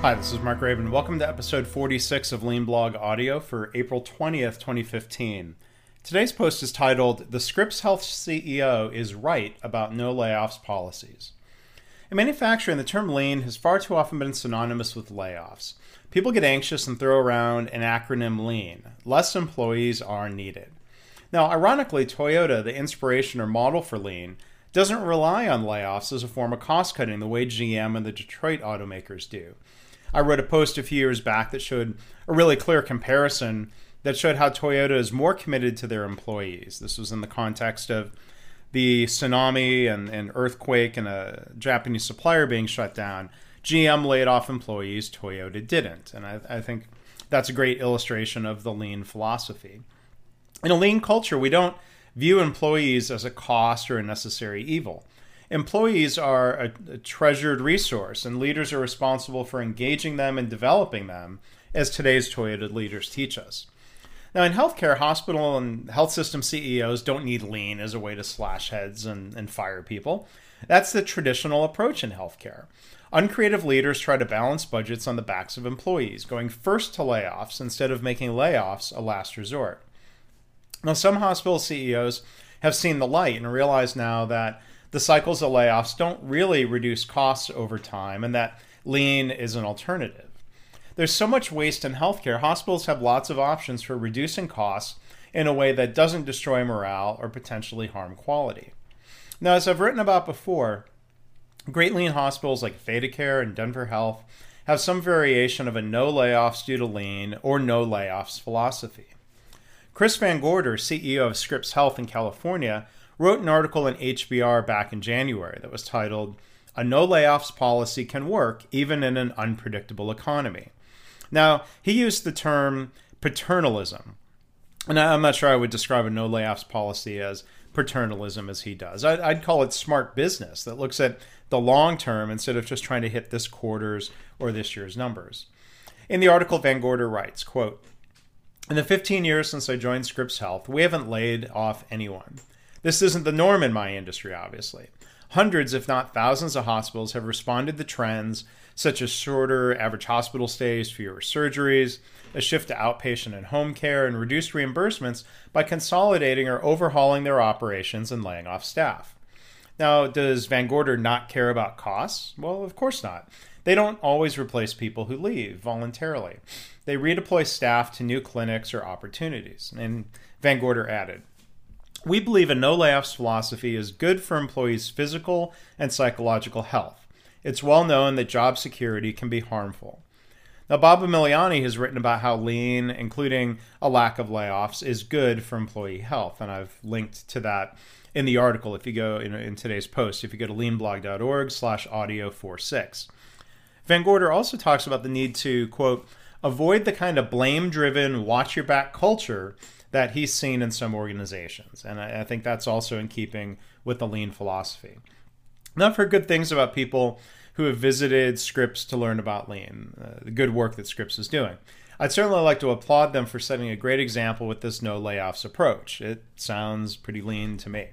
Hi, this is Mark Graban. Welcome to episode 46 of Lean Blog Audio for April 20th, 2015. Today's post is titled The Scripps Health CEO is Right About No Layoffs Policies. In manufacturing, the term lean has far too often been synonymous with layoffs. People get anxious and throw around an acronym lean. Less employees are needed. Now, ironically, Toyota, the inspiration or model for lean, doesn't rely on layoffs as a form of cost cutting the way GM and the Detroit automakers do. I wrote a post a few years back that showed a really clear comparison that showed how Toyota is more committed to their employees. This was in the context of the tsunami and, and earthquake and a Japanese supplier being shut down. GM laid off employees, Toyota didn't. And I, I think that's a great illustration of the lean philosophy. In a lean culture, we don't view employees as a cost or a necessary evil. Employees are a, a, treasured resource, and leaders are responsible for engaging them and developing them, as today's Toyota leaders teach us. Now, in healthcare, hospital and health system CEOs don't need lean as a way to slash heads and, and fire people. That's the traditional approach in healthcare. Uncreative leaders try to balance budgets on the backs of employees, going first to layoffs instead of making layoffs a last resort. Now, some hospital CEOs have seen the light and realize now that the cycles of layoffs don't really reduce costs over time and that lean is an alternative. There's so much waste in healthcare, hospitals have lots of options for reducing costs in a way that doesn't destroy morale or potentially harm quality. Now, as I've written about before, great lean hospitals like ThedaCare and Denver Health have some variation of a no layoffs due to lean or no layoffs philosophy. Chris Van Gorder, CEO of Scripps Health in California, wrote an article in HBR back in January that was titled, A No Layoffs Policy Can Work Even in an Unpredictable Economy. Now, he used the term paternalism. And I'm not sure I would describe a no layoffs policy as paternalism as he does. I'd, call it smart business that looks at the long term instead of just trying to hit this quarter's or this year's numbers. In the article, Van Gorder writes, quote, in the 15 years since I joined Scripps Health, we haven't laid off anyone. This isn't the norm in my industry, obviously. Hundreds, if not thousands, of hospitals have responded to trends such as shorter average hospital stays, fewer surgeries, a shift to outpatient and home care, and reduced reimbursements by consolidating or overhauling their operations and laying off staff. Now, does Van Gorder not care about costs? Well, of course not. They don't always replace people who leave voluntarily. They redeploy staff to new clinics or opportunities. And Van Gorder added, we believe a no layoffs philosophy is good for employees' physical and psychological health. It's well known that job security can be harmful. Now, Bob Emiliani has written about how lean, including a lack of layoffs, is good for employee health, and I've linked to that in the article if you go in, in today's post. If you go to leanblog.org slash audio 46. Van Gorder also talks about the need to, quote, avoid the kind of blame driven, watch your back culture that he's seen in some organizations. And I, I think that's also in keeping with the lean philosophy. Now, I've heard good things about people who have visited Scripps to learn about lean, uh, the good work that Scripps is doing. I'd certainly like to applaud them for setting a great example with this no layoffs approach. It sounds pretty lean to me.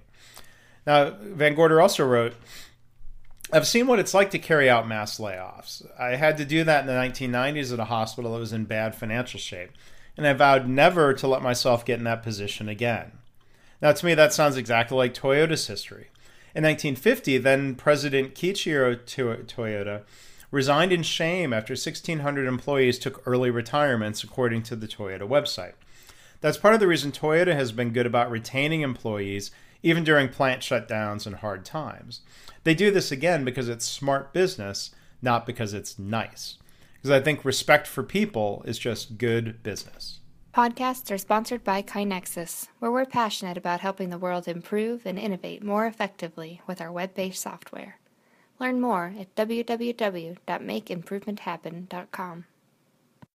Now, Van Gorder also wrote, I've seen what it's like to carry out mass layoffs. I had to do that in the 1990s at a hospital that was in bad financial shape, and I vowed never to let myself get in that position again. Now, to me, that sounds exactly like Toyota's history. In 1950, then President Kiichiro Toyota resigned in shame after 1,600 employees took early retirements, according to the Toyota website. That's part of the reason Toyota has been good about retaining employees even during plant shutdowns and hard times. They do this again because it's smart business, not because it's nice. Because I think respect for people is just good business. Podcasts are sponsored by KaiNexus, where we're passionate about helping the world improve and innovate more effectively with our web based software. Learn more at www.makeimprovementhappen.com.